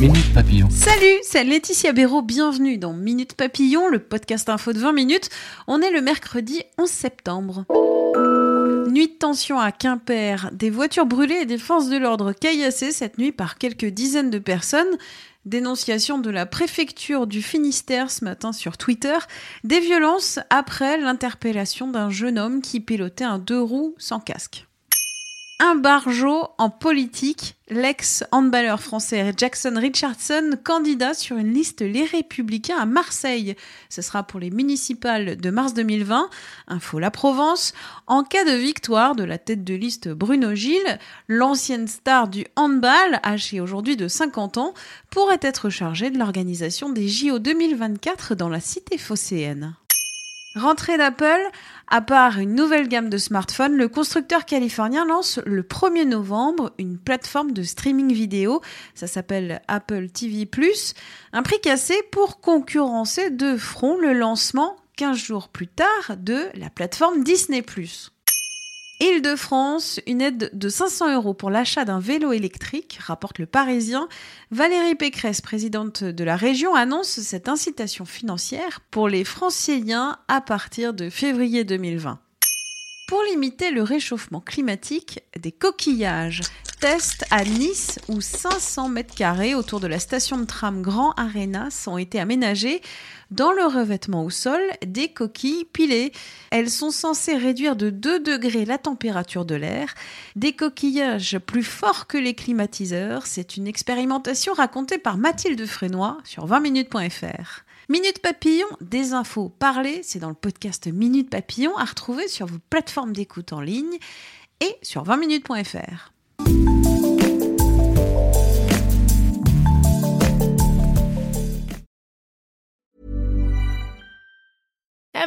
Minute Papillon. Salut, c'est Laetitia Béraud, bienvenue dans Minute Papillon, le podcast info de 20 minutes. On est le mercredi 11 septembre. Nuit de tension à Quimper, des voitures brûlées et des forces de l'ordre caillassées cette nuit par quelques dizaines de personnes. Dénonciation de la préfecture du Finistère ce matin sur Twitter. Des violences après l'interpellation d'un jeune homme qui pilotait un deux roues sans casque un barjot en politique, l'ex-handballeur français Jackson Richardson, candidat sur une liste Les Républicains à Marseille. Ce sera pour les municipales de mars 2020. Info La Provence. En cas de victoire de la tête de liste Bruno Gilles, l'ancienne star du handball, âgée aujourd'hui de 50 ans, pourrait être chargée de l'organisation des JO 2024 dans la cité phocéenne. Rentrée d'Apple, à part une nouvelle gamme de smartphones, le constructeur californien lance le 1er novembre une plateforme de streaming vidéo. Ça s'appelle Apple TV ⁇ un prix cassé pour concurrencer de front le lancement 15 jours plus tard de la plateforme Disney ⁇ Île-de-France, une aide de 500 euros pour l'achat d'un vélo électrique, rapporte le Parisien. Valérie Pécresse, présidente de la région, annonce cette incitation financière pour les franciliens à partir de février 2020. Pour limiter le réchauffement climatique, des coquillages testent à Nice où 500 mètres carrés autour de la station de tram Grand Arenas ont été aménagés dans le revêtement au sol des coquilles pilées. Elles sont censées réduire de 2 degrés la température de l'air. Des coquillages plus forts que les climatiseurs, c'est une expérimentation racontée par Mathilde Frénois sur 20minutes.fr. Minute Papillon, des infos parlées, c'est dans le podcast Minute Papillon à retrouver sur vos plateformes d'écoute en ligne et sur 20minutes.fr.